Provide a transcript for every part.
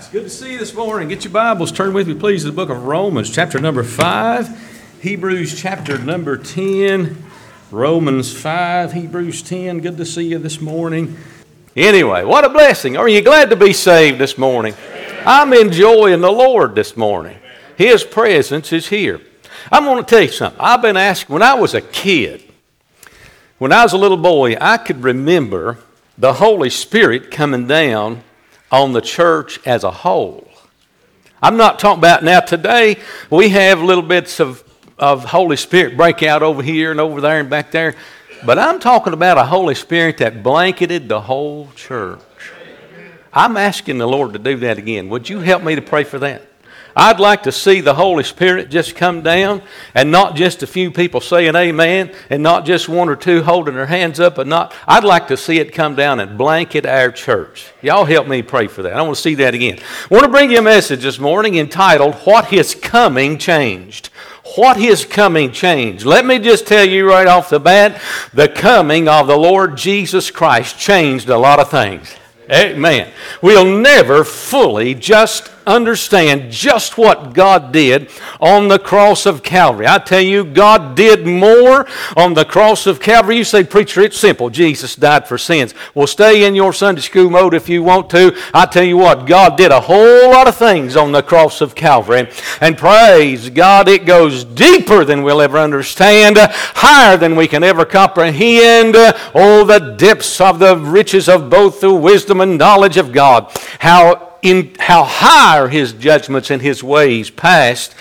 It's good to see you this morning. Get your Bibles, turn with me, please, to the book of Romans, chapter number 5, Hebrews, chapter number 10, Romans 5, Hebrews 10. Good to see you this morning. Anyway, what a blessing. Are you glad to be saved this morning? I'm enjoying the Lord this morning. His presence is here. I'm going to tell you something. I've been asked when I was a kid, when I was a little boy, I could remember the Holy Spirit coming down on the church as a whole. I'm not talking about now today, we have little bits of, of Holy Spirit break out over here and over there and back there. But I'm talking about a Holy Spirit that blanketed the whole church. I'm asking the Lord to do that again. Would you help me to pray for that? I'd like to see the Holy Spirit just come down and not just a few people saying amen and not just one or two holding their hands up and not I'd like to see it come down and blanket our church. Y'all help me pray for that. I want to see that again. I want to bring you a message this morning entitled What His Coming Changed. What His coming changed. Let me just tell you right off the bat, the coming of the Lord Jesus Christ changed a lot of things. Amen. We'll never fully just understand just what God did on the cross of Calvary. I tell you, God did more on the cross of Calvary. You say, Preacher, it's simple. Jesus died for sins. Well, stay in your Sunday school mode if you want to. I tell you what, God did a whole lot of things on the cross of Calvary. And praise God, it goes deeper than we'll ever understand, higher than we can ever comprehend. Oh, the depths of the riches of both the wisdom and knowledge of God. How in how high are his judgments and his ways past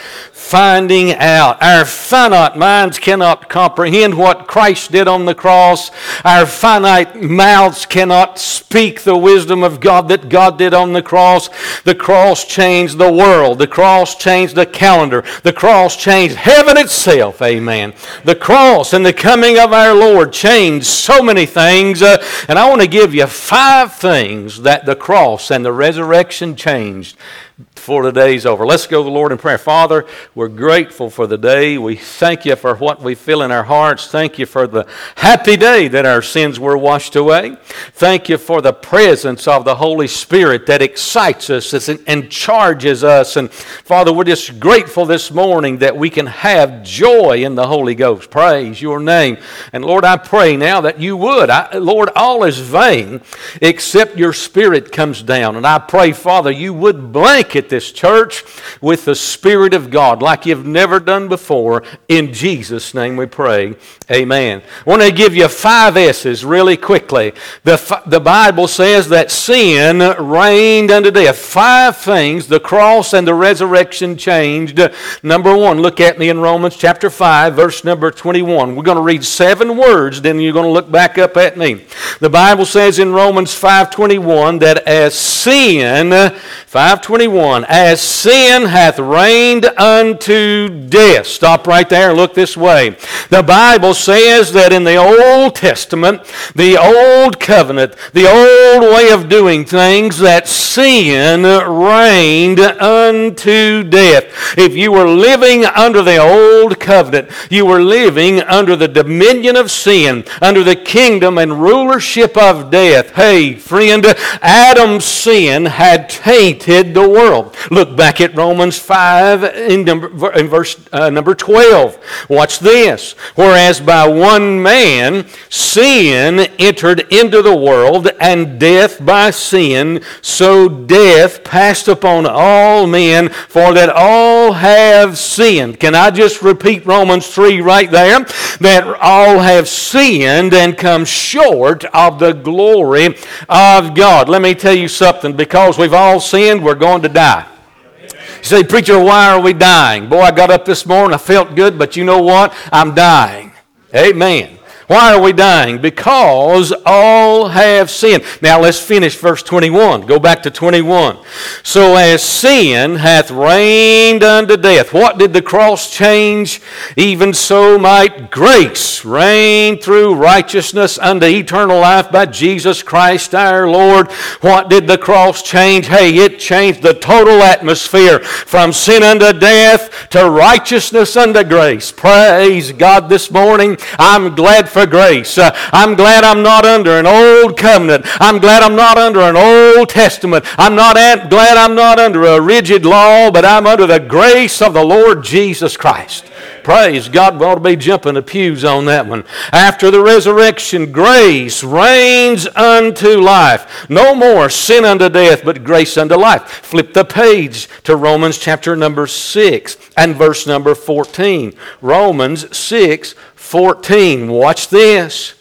finding out. Our finite minds cannot comprehend what Christ did on the cross. Our finite mouths cannot speak the wisdom of God that God did on the cross. The cross changed the world. The cross changed the calendar. The cross changed heaven itself. Amen. The cross and the coming of our Lord changed so many things. Uh, and I want to give you five things that the cross and the resurrection changed before the day's over. Let's go the Lord in prayer. Father, we're grateful for the day. We thank you for what we feel in our hearts. Thank you for the happy day that our sins were washed away. Thank you for the presence of the Holy Spirit that excites us and charges us. And Father, we're just grateful this morning that we can have joy in the Holy Ghost. Praise your name. And Lord, I pray now that you would. I, Lord, all is vain except your Spirit comes down. And I pray, Father, you would blank at this church with the Spirit of God like you've never done before. In Jesus' name we pray. Amen. I want to give you five S's really quickly. The, the Bible says that sin reigned unto death. Five things the cross and the resurrection changed. Number one, look at me in Romans chapter 5, verse number 21. We're going to read seven words, then you're going to look back up at me. The Bible says in Romans 5.21 that as sin, 521, 1 As sin hath reigned unto death. Stop right there and look this way. The Bible says that in the Old Testament, the Old Covenant, the old way of doing things, that sin reigned unto death. If you were living under the Old Covenant, you were living under the dominion of sin, under the kingdom and rulership of death. Hey, friend, Adam's sin had tainted the world world. Look back at Romans 5 in, number, in verse uh, number 12. Watch this. Whereas by one man sin entered into the world, and death by sin, so death passed upon all men, for that all have sinned. Can I just repeat Romans 3 right there? That all have sinned and come short of the glory of God. Let me tell you something. Because we've all sinned, we're going to die. You say, Preacher, why are we dying? Boy, I got up this morning, I felt good, but you know what? I'm dying. Amen. Why are we dying? Because all have sinned. Now let's finish verse 21. Go back to 21. So as sin hath reigned unto death. What did the cross change? Even so might grace reign through righteousness unto eternal life by Jesus Christ our Lord. What did the cross change? Hey, it changed the total atmosphere from sin unto death to righteousness unto grace. Praise God this morning. I'm glad for for grace. Uh, I'm glad I'm not under an old covenant. I'm glad I'm not under an Old Testament. I'm not at, glad I'm not under a rigid law, but I'm under the grace of the Lord Jesus Christ. Praise God. We ought to be jumping the pews on that one. After the resurrection, grace reigns unto life. No more sin unto death, but grace unto life. Flip the page to Romans chapter number 6 and verse number 14. Romans 6 14. Watch this.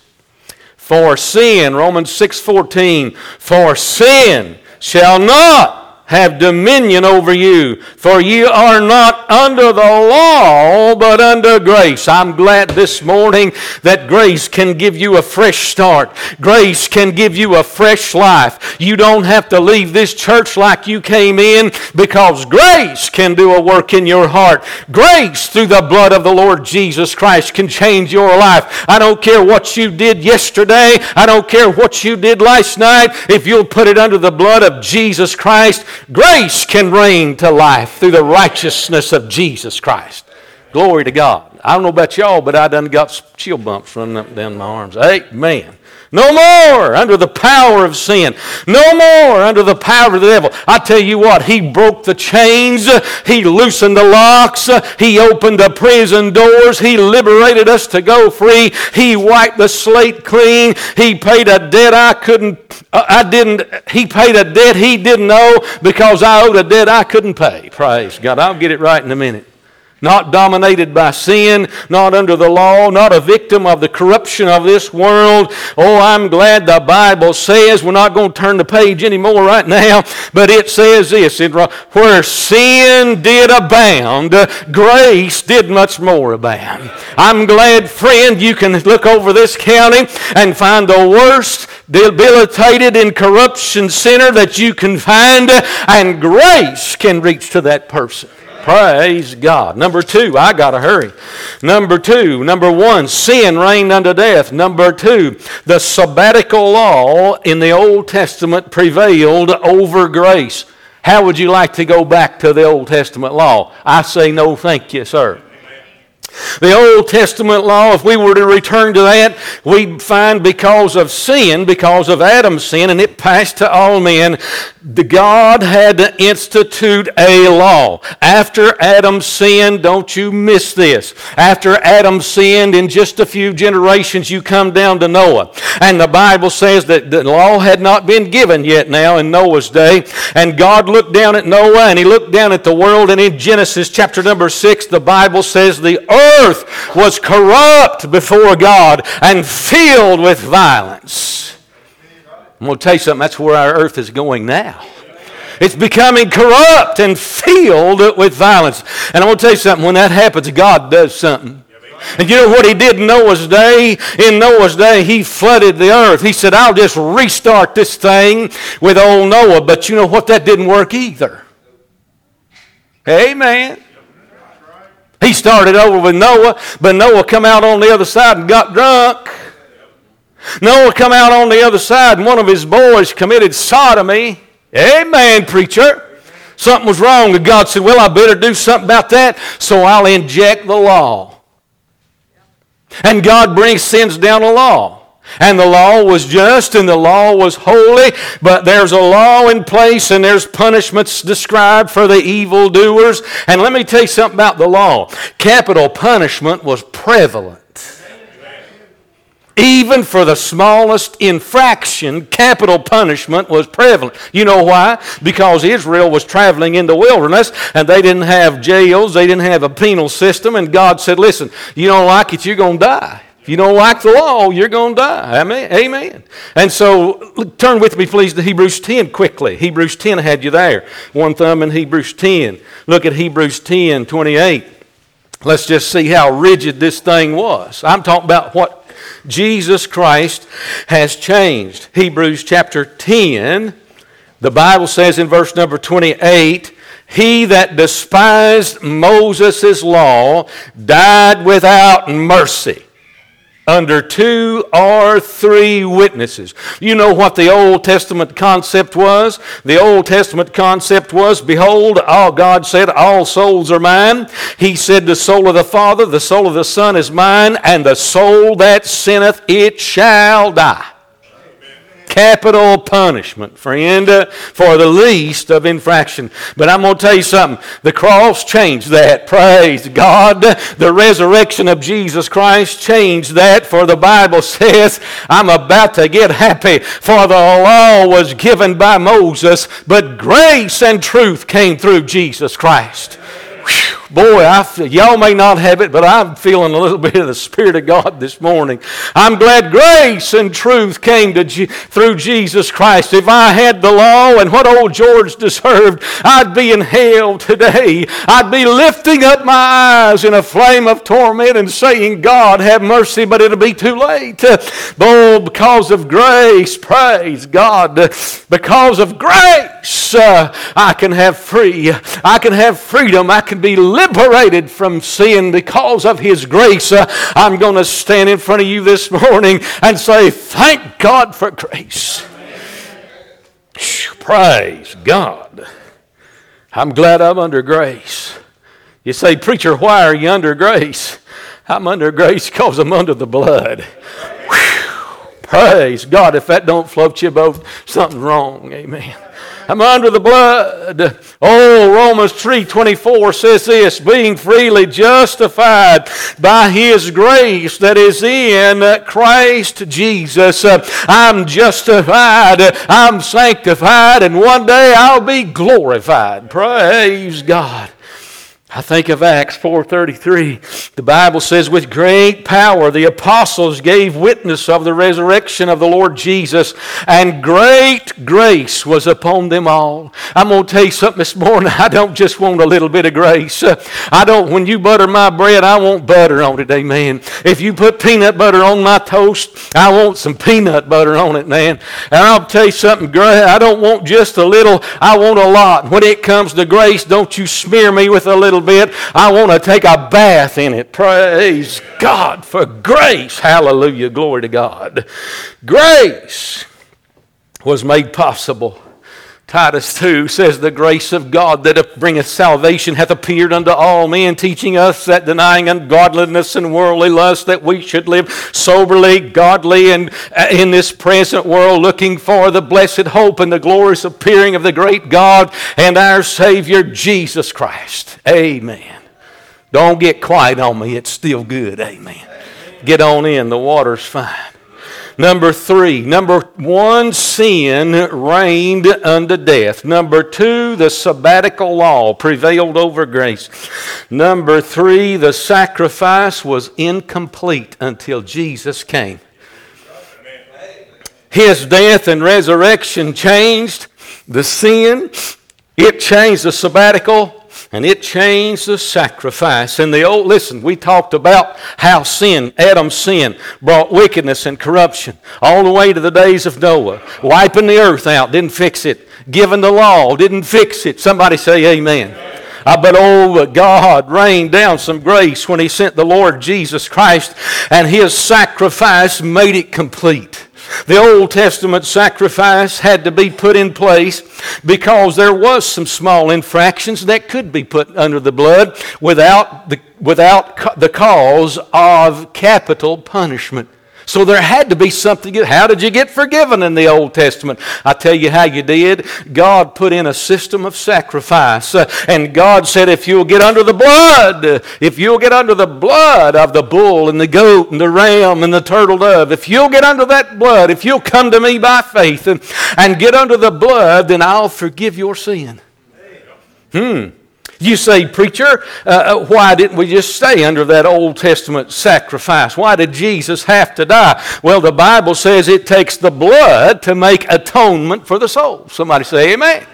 For sin, Romans 6 14. For sin shall not have dominion over you, for you are not under the law, but under grace. I'm glad this morning that grace can give you a fresh start. Grace can give you a fresh life. You don't have to leave this church like you came in because grace can do a work in your heart. Grace through the blood of the Lord Jesus Christ can change your life. I don't care what you did yesterday. I don't care what you did last night. If you'll put it under the blood of Jesus Christ, Grace can reign to life through the righteousness of Jesus Christ. Glory to God. I don't know about y'all, but I done got chill bumps running up down my arms. Amen. No more under the power of sin. No more under the power of the devil. I tell you what, he broke the chains. He loosened the locks. He opened the prison doors. He liberated us to go free. He wiped the slate clean. He paid a debt I couldn't, uh, I didn't, he paid a debt he didn't owe because I owed a debt I couldn't pay. Praise God. I'll get it right in a minute not dominated by sin, not under the law, not a victim of the corruption of this world. Oh, I'm glad the Bible says, we're not going to turn the page anymore right now, but it says this where sin did abound, grace did much more abound. I'm glad, friend, you can look over this county and find the worst debilitated in corruption sinner that you can find, and grace can reach to that person. Praise God. Number two, I got to hurry. Number two, number one, sin reigned unto death. Number two, the sabbatical law in the Old Testament prevailed over grace. How would you like to go back to the Old Testament law? I say no, thank you, sir. The Old Testament law, if we were to return to that, we'd find because of sin, because of Adam's sin, and it passed to all men, the God had to institute a law. After Adam sinned, don't you miss this. After Adam sinned, in just a few generations, you come down to Noah. And the Bible says that the law had not been given yet now in Noah's day. And God looked down at Noah and he looked down at the world. And in Genesis chapter number 6, the Bible says the earth was corrupt before God and filled with violence. I'm going to tell you something, that's where our earth is going now. It's becoming corrupt and filled with violence. And I'm going to tell you something, when that happens, God does something. And you know what he did in Noah's day? In Noah's day, he flooded the earth. He said, I'll just restart this thing with old Noah. But you know what? That didn't work either. Amen. He started over with Noah, but Noah come out on the other side and got drunk. Noah come out on the other side and one of his boys committed sodomy. Amen, preacher. Something was wrong, and God said, Well, I better do something about that, so I'll inject the law. And God brings sins down the law. And the law was just and the law was holy, but there's a law in place and there's punishments described for the evildoers. And let me tell you something about the law. Capital punishment was prevalent. Even for the smallest infraction, capital punishment was prevalent. You know why? Because Israel was traveling in the wilderness and they didn't have jails, they didn't have a penal system, and God said, Listen, you don't like it, you're going to die. You don't like the law, you're going to die. Amen. Amen. And so turn with me, please, to Hebrews 10 quickly. Hebrews 10 had you there. One thumb in Hebrews 10. Look at Hebrews 10 28. Let's just see how rigid this thing was. I'm talking about what Jesus Christ has changed. Hebrews chapter 10, the Bible says in verse number 28 He that despised Moses' law died without mercy. Under two or three witnesses. You know what the Old Testament concept was? The Old Testament concept was, Behold, all God said, All souls are mine. He said, The soul of the Father, the soul of the Son is mine, and the soul that sinneth, it shall die capital punishment, friend, uh, for the least of infraction. But I'm going to tell you something. The cross changed that. Praise God. The resurrection of Jesus Christ changed that, for the Bible says, I'm about to get happy, for the law was given by Moses, but grace and truth came through Jesus Christ. Boy, I feel, y'all may not have it, but I'm feeling a little bit of the Spirit of God this morning. I'm glad grace and truth came to G- through Jesus Christ. If I had the law and what old George deserved, I'd be in hell today. I'd be lifting up my eyes in a flame of torment and saying, God, have mercy, but it'll be too late. Oh, because of grace, praise God. Because of grace, uh, I can have free. I can have freedom. I can be liberated from sin because of His grace. Uh, I'm going to stand in front of you this morning and say, Thank God for grace. Praise God. I'm glad I'm under grace. You say, Preacher, why are you under grace? I'm under grace because I'm under the blood. Praise God. If that don't float your boat, something's wrong. Amen. I'm under the blood. Oh, Romans 3:24 says this, being freely justified by his grace that is in Christ Jesus. I'm justified, I'm sanctified, and one day I'll be glorified. Praise God. I think of Acts 4:33. The Bible says with great power the apostles gave witness of the resurrection of the Lord Jesus and great grace was upon them all. I'm going to tell you something this morning. I don't just want a little bit of grace. I don't when you butter my bread, I want butter on it. Amen. If you put peanut butter on my toast, I want some peanut butter on it, man. And I'll tell you something, I don't want just a little, I want a lot. When it comes to grace, don't you smear me with a little little bit. I want to take a bath in it. Praise God for grace. Hallelujah. Glory to God. Grace was made possible. Titus 2 says, The grace of God that bringeth salvation hath appeared unto all men, teaching us that denying ungodliness and worldly lust, that we should live soberly, godly, and uh, in this present world, looking for the blessed hope and the glorious appearing of the great God and our Savior, Jesus Christ. Amen. Don't get quiet on me, it's still good. Amen. Get on in, the water's fine. Number three, number one, sin reigned unto death. Number two, the sabbatical law prevailed over grace. Number three, the sacrifice was incomplete until Jesus came. His death and resurrection changed the sin, it changed the sabbatical, and it changed the sacrifice. And the old, listen, we talked about how sin, Adam's sin, brought wickedness and corruption all the way to the days of Noah. Wiping the earth out didn't fix it. Giving the law didn't fix it. Somebody say amen. I but oh, God rained down some grace when He sent the Lord Jesus Christ, and His sacrifice made it complete. The Old Testament sacrifice had to be put in place because there was some small infractions that could be put under the blood without the, without the cause of capital punishment. So there had to be something. How did you get forgiven in the Old Testament? I tell you how you did. God put in a system of sacrifice. Uh, and God said, if you'll get under the blood, if you'll get under the blood of the bull and the goat and the ram and the turtle dove, if you'll get under that blood, if you'll come to me by faith and, and get under the blood, then I'll forgive your sin. Hmm. You say, Preacher, uh, uh, why didn't we just stay under that Old Testament sacrifice? Why did Jesus have to die? Well, the Bible says it takes the blood to make atonement for the soul. Somebody say, Amen.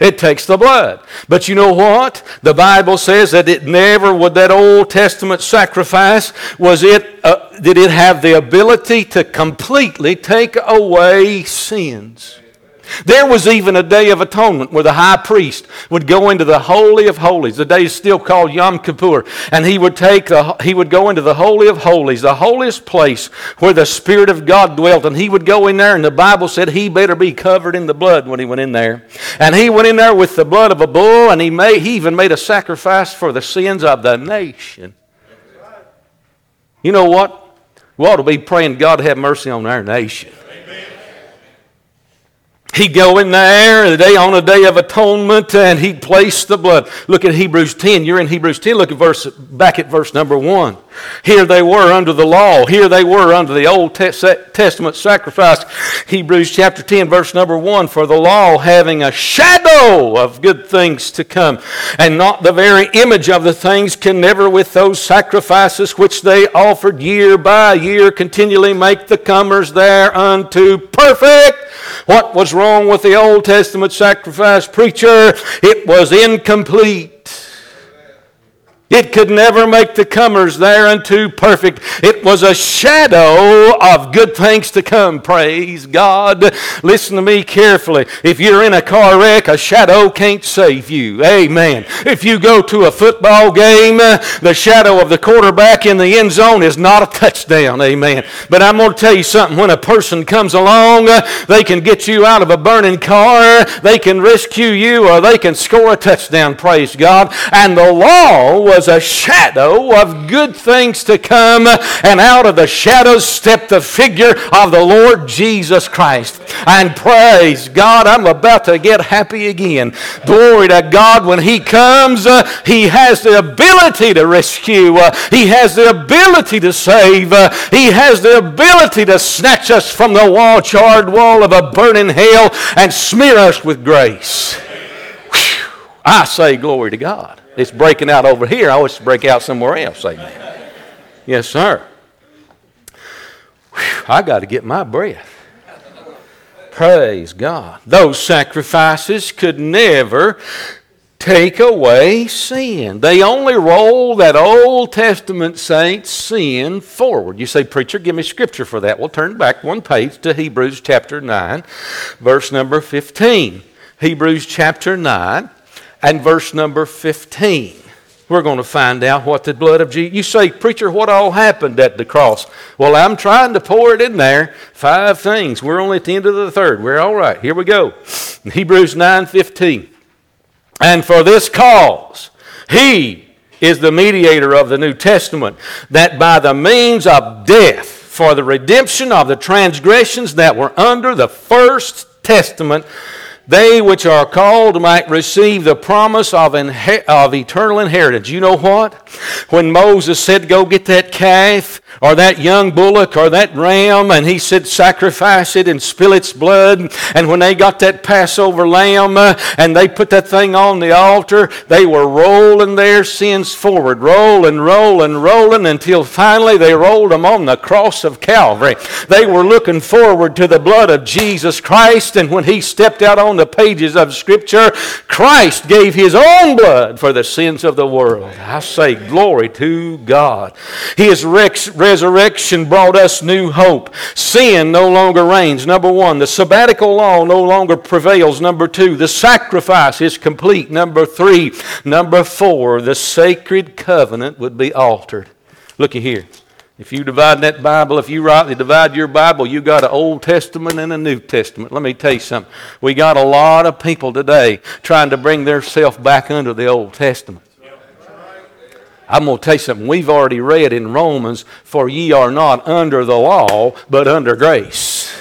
It takes the blood. But you know what? The Bible says that it never would that Old Testament sacrifice was it uh, did it have the ability to completely take away sins. There was even a day of atonement where the high priest would go into the holy of holies. The day is still called Yom Kippur, and he would take the, he would go into the holy of holies, the holiest place where the Spirit of God dwelt, and he would go in there. And the Bible said he better be covered in the blood when he went in there. And he went in there with the blood of a bull, and he made he even made a sacrifice for the sins of the nation. You know what? We ought to be praying God have mercy on our nation. He'd go in there the day on a day of atonement and he'd place the blood. Look at Hebrews 10. You're in Hebrews 10. Look at verse back at verse number 1. Here they were under the law. Here they were under the Old Testament sacrifice. Hebrews chapter 10, verse number 1 For the law having a shadow of good things to come, and not the very image of the things, can never with those sacrifices which they offered year by year continually make the comers thereunto perfect. What was wrong with the Old Testament sacrifice, preacher? It was incomplete. It could never make the comers thereunto perfect. It was a shadow of good things to come. Praise God. Listen to me carefully. If you're in a car wreck, a shadow can't save you. Amen. If you go to a football game, the shadow of the quarterback in the end zone is not a touchdown. Amen. But I'm going to tell you something. When a person comes along, they can get you out of a burning car, they can rescue you, or they can score a touchdown. Praise God. And the law was a shadow of good things to come, and out of the shadows stepped the figure of the Lord Jesus Christ. And praise God, I'm about to get happy again. Glory to God, when He comes, uh, He has the ability to rescue, uh, He has the ability to save, uh, He has the ability to snatch us from the wall, charred wall of a burning hell and smear us with grace. I say, glory to God. It's breaking out over here. I wish to break out somewhere else. Amen. Yes, sir. Whew, I got to get my breath. Praise God. Those sacrifices could never take away sin. They only roll that Old Testament saint's sin forward. You say, Preacher, give me scripture for that. We'll turn back one page to Hebrews chapter 9, verse number 15. Hebrews chapter 9 and verse number 15. We're going to find out what the blood of Jesus. You say, Preacher, what all happened at the cross? Well, I'm trying to pour it in there. Five things. We're only at the end of the third. We're all right. Here we go. Hebrews 9 15. And for this cause, he is the mediator of the New Testament, that by the means of death, for the redemption of the transgressions that were under the first testament, they which are called might receive the promise of, inhe- of eternal inheritance. You know what? When Moses said, Go get that calf, or that young bullock, or that ram, and he said, Sacrifice it and spill its blood. And when they got that Passover lamb uh, and they put that thing on the altar, they were rolling their sins forward, rolling, rolling, rolling, until finally they rolled them on the cross of Calvary. They were looking forward to the blood of Jesus Christ, and when he stepped out on the pages of Scripture, Christ gave His own blood for the sins of the world. I say, glory to God. His resurrection brought us new hope. Sin no longer reigns. Number one, the sabbatical law no longer prevails. Number two, the sacrifice is complete. Number three, number four, the sacred covenant would be altered. Looky here. If you divide that Bible, if you rightly divide your Bible, you got an Old Testament and a New Testament. Let me tell you something. We got a lot of people today trying to bring themselves back under the Old Testament. I'm going to tell you something. We've already read in Romans, for ye are not under the law, but under grace.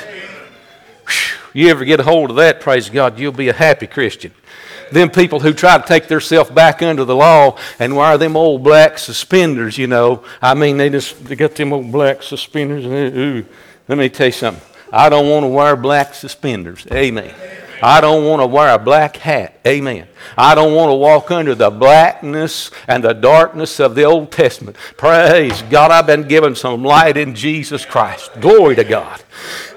You ever get a hold of that, praise God, you'll be a happy Christian them people who try to take themselves back under the law and wear them old black suspenders, you know. I mean, they just they got them old black suspenders. Ooh, let me tell you something. I don't want to wear black suspenders. Amen. I don't want to wear a black hat. Amen. I don't want to walk under the blackness and the darkness of the Old Testament. Praise God, I've been given some light in Jesus Christ. Glory to God.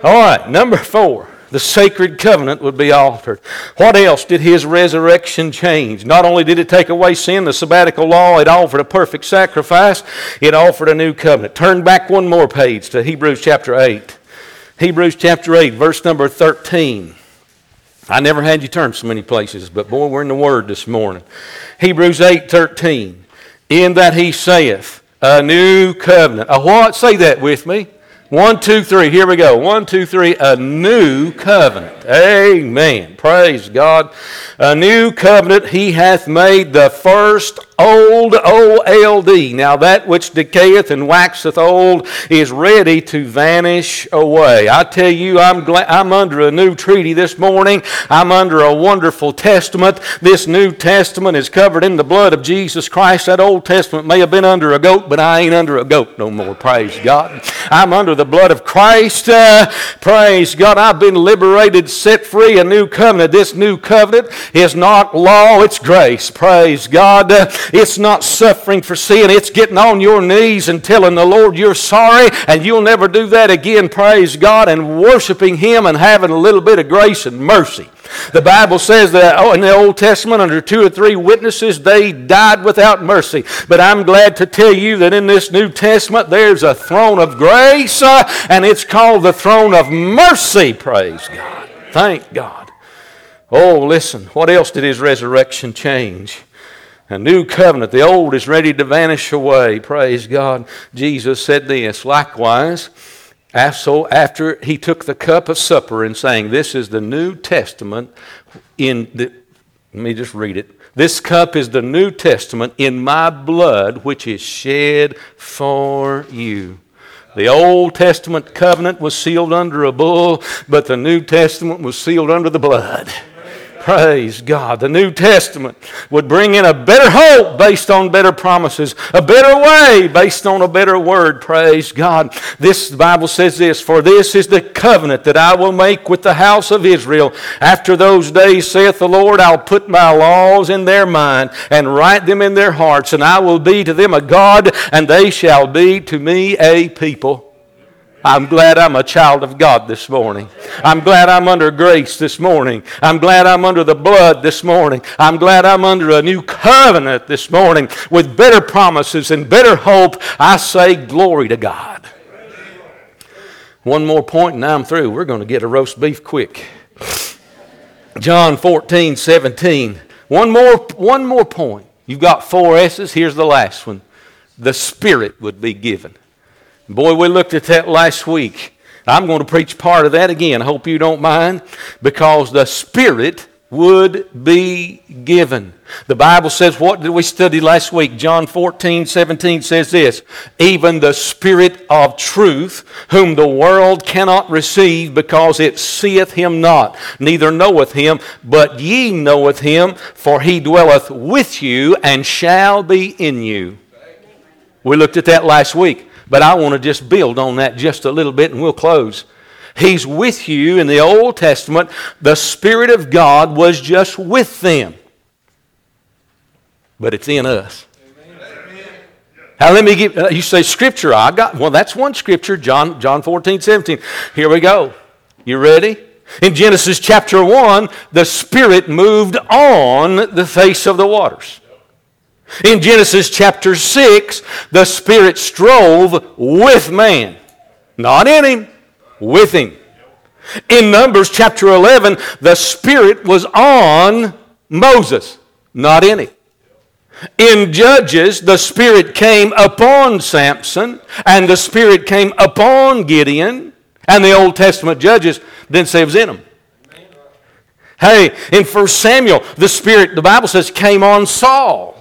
All right, number four the sacred covenant would be altered. What else did his resurrection change? Not only did it take away sin, the sabbatical law, it offered a perfect sacrifice, it offered a new covenant. Turn back one more page to Hebrews chapter 8. Hebrews chapter 8, verse number 13. I never had you turn so many places, but boy, we're in the Word this morning. Hebrews 8 13. In that he saith, a new covenant. A what? Say that with me. One, two, three. Here we go. One, two, three. A new covenant. Amen. Praise God. A new covenant he hath made the first old, O-L-D. Now that which decayeth and waxeth old is ready to vanish away. I tell you, I'm glad I'm under a new treaty this morning. I'm under a wonderful testament. This New Testament is covered in the blood of Jesus Christ. That Old Testament may have been under a goat, but I ain't under a goat no more. Praise God. I'm under the blood of Christ. Uh, praise God. I've been liberated, set free, a new covenant. This new covenant is not law, it's grace. Praise God. Uh, it's not suffering for sin. It's getting on your knees and telling the Lord you're sorry and you'll never do that again. Praise God and worshiping Him and having a little bit of grace and mercy. The Bible says that oh, in the Old Testament, under two or three witnesses, they died without mercy. But I'm glad to tell you that in this New Testament, there's a throne of grace, uh, and it's called the throne of mercy. Praise God. Thank God. Oh, listen, what else did his resurrection change? A new covenant. The old is ready to vanish away. Praise God. Jesus said this. Likewise, so after he took the cup of supper and saying, This is the New Testament in the, let me just read it. This cup is the New Testament in my blood, which is shed for you. The Old Testament covenant was sealed under a bull, but the New Testament was sealed under the blood. Praise God. The New Testament would bring in a better hope based on better promises, a better way based on a better word. Praise God. This the Bible says this, for this is the covenant that I will make with the house of Israel. After those days, saith the Lord, I'll put my laws in their mind and write them in their hearts, and I will be to them a God, and they shall be to me a people. I'm glad I'm a child of God this morning. I'm glad I'm under grace this morning. I'm glad I'm under the blood this morning. I'm glad I'm under a new covenant this morning with better promises and better hope. I say glory to God. One more point and I'm through. We're going to get a roast beef quick. John 14, 17. One more, one more point. You've got four S's. Here's the last one. The Spirit would be given. Boy, we looked at that last week. I'm going to preach part of that again. I hope you don't mind, because the Spirit would be given. The Bible says, what did we study last week? John 14, 17 says this Even the Spirit of truth, whom the world cannot receive, because it seeth him not, neither knoweth him, but ye knoweth him, for he dwelleth with you and shall be in you. We looked at that last week. But I want to just build on that just a little bit and we'll close. He's with you in the Old Testament. The Spirit of God was just with them. But it's in us. Now let me give uh, you say scripture. I got well, that's one scripture, John, John 14, 17. Here we go. You ready? In Genesis chapter 1, the Spirit moved on the face of the waters. In Genesis chapter 6, the Spirit strove with man. Not in him, with him. In Numbers chapter 11, the Spirit was on Moses, not in him. In Judges, the Spirit came upon Samson, and the Spirit came upon Gideon, and the Old Testament Judges didn't say it was in them. Hey, in 1 Samuel, the Spirit, the Bible says, came on Saul.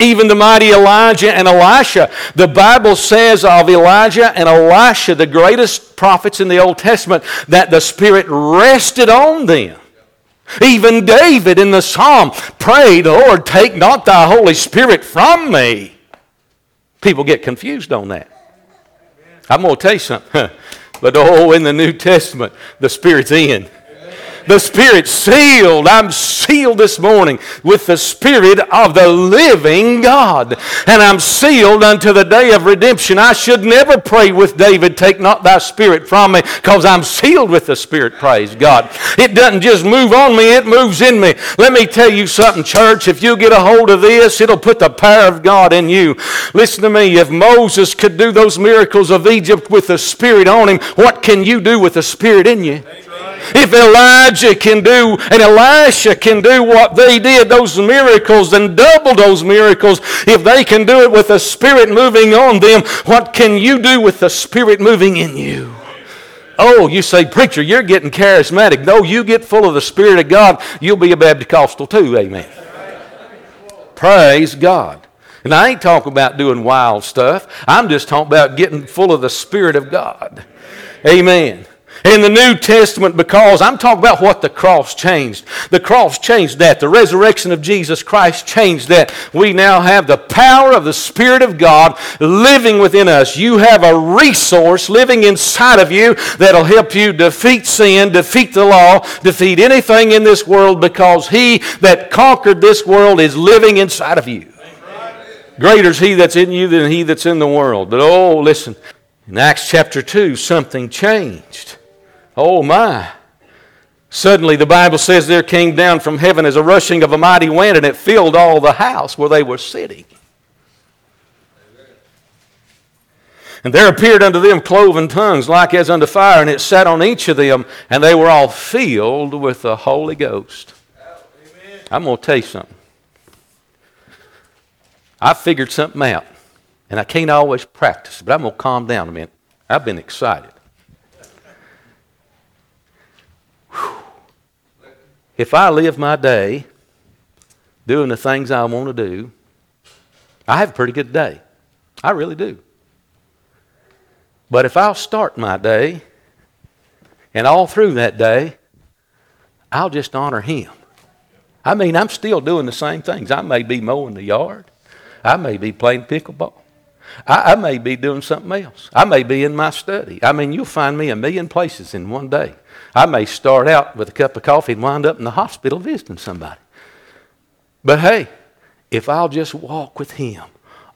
Even the mighty Elijah and Elisha. The Bible says of Elijah and Elisha, the greatest prophets in the Old Testament, that the Spirit rested on them. Even David in the psalm prayed, Lord, take not thy Holy Spirit from me. People get confused on that. I'm going to tell you something. but oh, in the New Testament, the Spirit's in. The Spirit sealed. I'm sealed this morning with the Spirit of the living God. And I'm sealed unto the day of redemption. I should never pray with David, Take not thy Spirit from me, because I'm sealed with the Spirit, praise God. It doesn't just move on me, it moves in me. Let me tell you something, church. If you get a hold of this, it'll put the power of God in you. Listen to me. If Moses could do those miracles of Egypt with the Spirit on him, what can you do with the Spirit in you? If Elijah can do and Elisha can do what they did, those miracles, and double those miracles, if they can do it with the Spirit moving on them, what can you do with the Spirit moving in you? Oh, you say, Preacher, you're getting charismatic. No, you get full of the Spirit of God, you'll be a Baptist too. Amen. Praise God. And I ain't talking about doing wild stuff. I'm just talking about getting full of the Spirit of God. Amen in the New Testament because I'm talking about what the cross changed. The cross changed that. The resurrection of Jesus Christ changed that. We now have the power of the Spirit of God living within us. You have a resource living inside of you that'll help you defeat sin, defeat the law, defeat anything in this world because He that conquered this world is living inside of you. Greater is He that's in you than He that's in the world. But oh, listen. In Acts chapter 2, something changed. Oh my. Suddenly, the Bible says there came down from heaven as a rushing of a mighty wind, and it filled all the house where they were sitting. And there appeared unto them cloven tongues like as unto fire, and it sat on each of them, and they were all filled with the Holy Ghost. Amen. I'm going to tell you something. I figured something out, and I can't always practice, but I'm going to calm down a minute. I've been excited. If I live my day doing the things I want to do, I have a pretty good day. I really do. But if I'll start my day and all through that day, I'll just honor Him. I mean, I'm still doing the same things. I may be mowing the yard, I may be playing pickleball. I, I, may be doing something else. I may be in my study. I mean, you'll find me a million places in one day. I may start out with a cup of coffee and wind up in the hospital visiting somebody. But hey, if I'll just walk with Him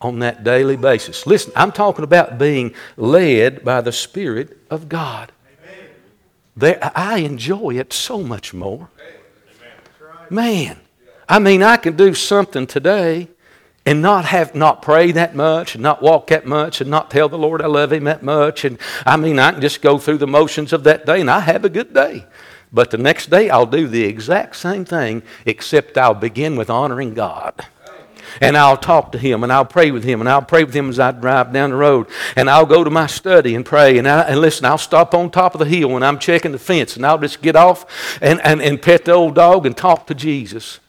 on that daily basis. Listen, I'm talking about being led by the Spirit of God. There, I enjoy it so much more. Man, I mean, I can do something today and not have not pray that much and not walk that much and not tell the Lord I love him that much and I mean I can just go through the motions of that day and I have a good day. But the next day I'll do the exact same thing except I'll begin with honoring God. And I'll talk to him and I'll pray with him and I'll pray with him as I drive down the road. And I'll go to my study and pray. And, I, and listen, I'll stop on top of the hill when I'm checking the fence and I'll just get off and, and, and pet the old dog and talk to Jesus.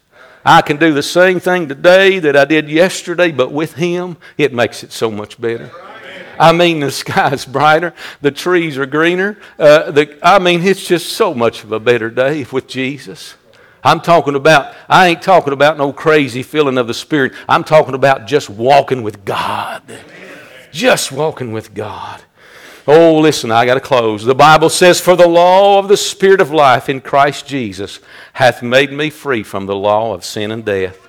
I can do the same thing today that I did yesterday, but with Him, it makes it so much better. I mean, the sky's brighter, the trees are greener. Uh, the, I mean, it's just so much of a better day with Jesus. I'm talking about, I ain't talking about no crazy feeling of the Spirit. I'm talking about just walking with God. Just walking with God. Oh, listen, I got to close. The Bible says, For the law of the Spirit of life in Christ Jesus hath made me free from the law of sin and death.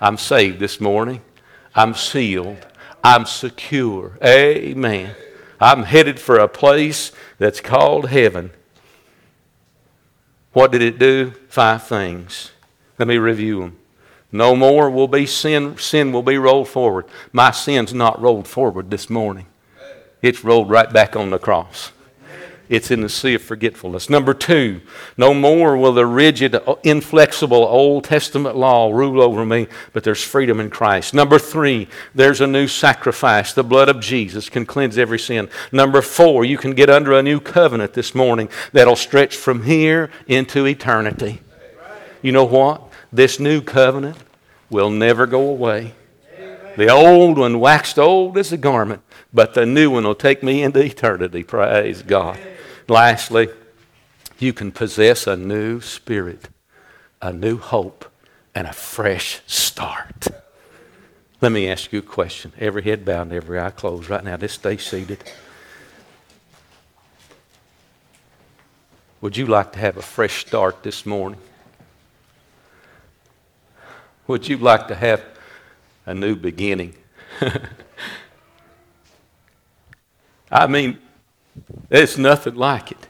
I'm saved this morning. I'm sealed. I'm secure. Amen. I'm headed for a place that's called heaven. What did it do? Five things. Let me review them. No more will be sin, sin will be rolled forward. My sin's not rolled forward this morning it's rolled right back on the cross. It's in the sea of forgetfulness. Number two, no more will the rigid, inflexible Old Testament law rule over me, but there's freedom in Christ. Number three, there's a new sacrifice. The blood of Jesus can cleanse every sin. Number four, you can get under a new covenant this morning that'll stretch from here into eternity. You know what? This new covenant will never go away. The old one waxed old as a garment but the new one will take me into eternity. Praise God. Lastly, you can possess a new spirit, a new hope, and a fresh start. Let me ask you a question. Every head bowed, every eye closed. Right now, just stay seated. Would you like to have a fresh start this morning? Would you like to have a new beginning? I mean, there's nothing like it.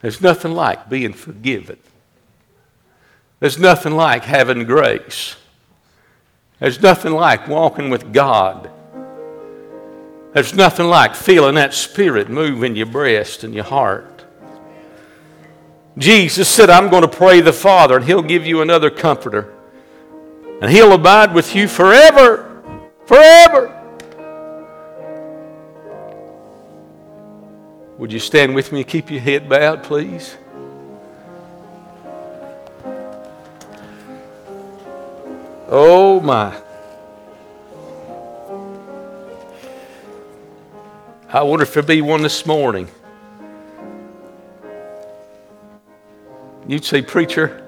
There's nothing like being forgiven. There's nothing like having grace. There's nothing like walking with God. There's nothing like feeling that spirit move in your breast and your heart. Jesus said, I'm going to pray the Father, and He'll give you another comforter. And He'll abide with you forever. Forever. Would you stand with me and keep your head bowed, please? Oh, my. I wonder if there'll be one this morning. You'd say, Preacher,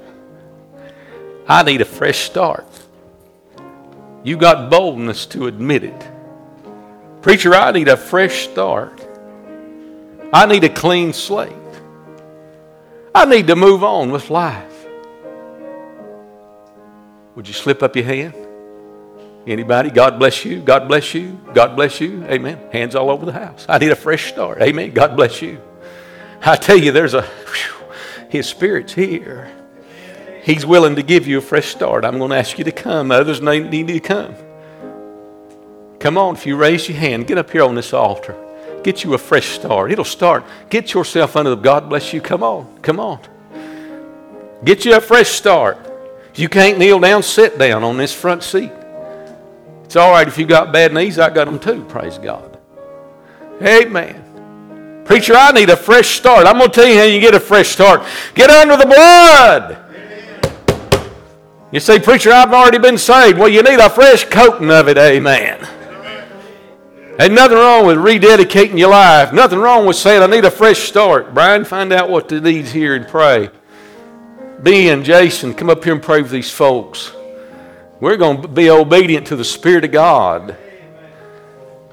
I need a fresh start. You got boldness to admit it. Preacher, I need a fresh start. I need a clean slate. I need to move on with life. Would you slip up your hand? Anybody? God bless you. God bless you. God bless you. Amen. Hands all over the house. I need a fresh start. Amen. God bless you. I tell you, there's a, whew, His Spirit's here. He's willing to give you a fresh start. I'm going to ask you to come. Others need to come. Come on, if you raise your hand, get up here on this altar. Get you a fresh start. It'll start. Get yourself under the God bless you. Come on. Come on. Get you a fresh start. If you can't kneel down, sit down on this front seat. It's all right if you got bad knees. I got them too. Praise God. Amen. Preacher, I need a fresh start. I'm going to tell you how you get a fresh start. Get under the blood. You say, Preacher, I've already been saved. Well, you need a fresh coating of it. Amen. Ain't nothing wrong with rededicating your life. Nothing wrong with saying, I need a fresh start. Brian, find out what the needs here and pray. Ben, Jason, come up here and pray for these folks. We're going to be obedient to the Spirit of God.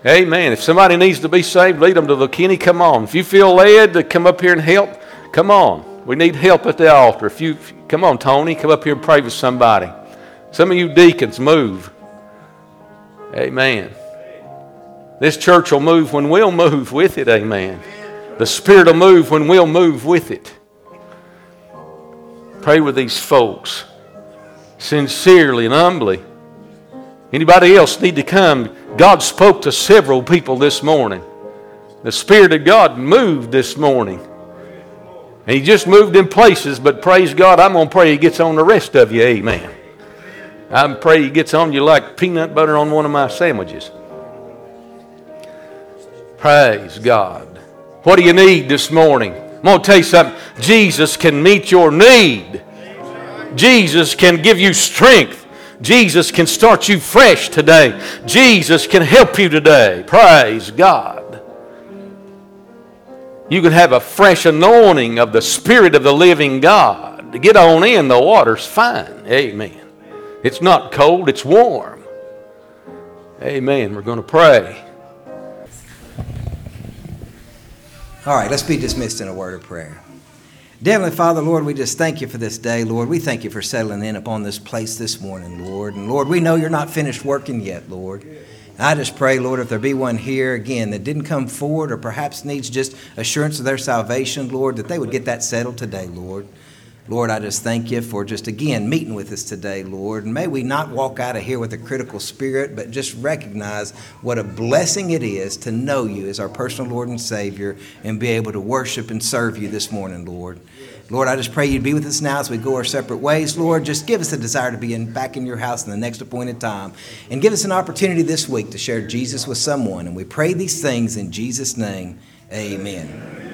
Amen. If somebody needs to be saved, lead them to the Kenny. Come on. If you feel led to come up here and help, come on. We need help at the altar. If you come on, Tony, come up here and pray with somebody. Some of you deacons, move. Amen. This church will move when we'll move with it, amen. The Spirit will move when we'll move with it. Pray with these folks sincerely and humbly. Anybody else need to come? God spoke to several people this morning. The Spirit of God moved this morning. And He just moved in places, but praise God, I'm going to pray He gets on the rest of you. Amen. I pray He gets on you like peanut butter on one of my sandwiches. Praise God. What do you need this morning? I'm going to tell you something. Jesus can meet your need. Jesus can give you strength. Jesus can start you fresh today. Jesus can help you today. Praise God. You can have a fresh anointing of the Spirit of the living God. Get on in, the water's fine. Amen. It's not cold, it's warm. Amen. We're going to pray. All right, let's be dismissed in a word of prayer. Heavenly Father, Lord, we just thank you for this day, Lord. We thank you for settling in upon this place this morning, Lord. And Lord, we know you're not finished working yet, Lord. I just pray, Lord, if there be one here again that didn't come forward or perhaps needs just assurance of their salvation, Lord, that they would get that settled today, Lord. Lord, I just thank you for just again meeting with us today, Lord. And may we not walk out of here with a critical spirit, but just recognize what a blessing it is to know you as our personal Lord and Savior and be able to worship and serve you this morning, Lord. Lord, I just pray you'd be with us now as we go our separate ways. Lord, just give us a desire to be in, back in your house in the next appointed time. And give us an opportunity this week to share Jesus with someone. And we pray these things in Jesus' name. Amen.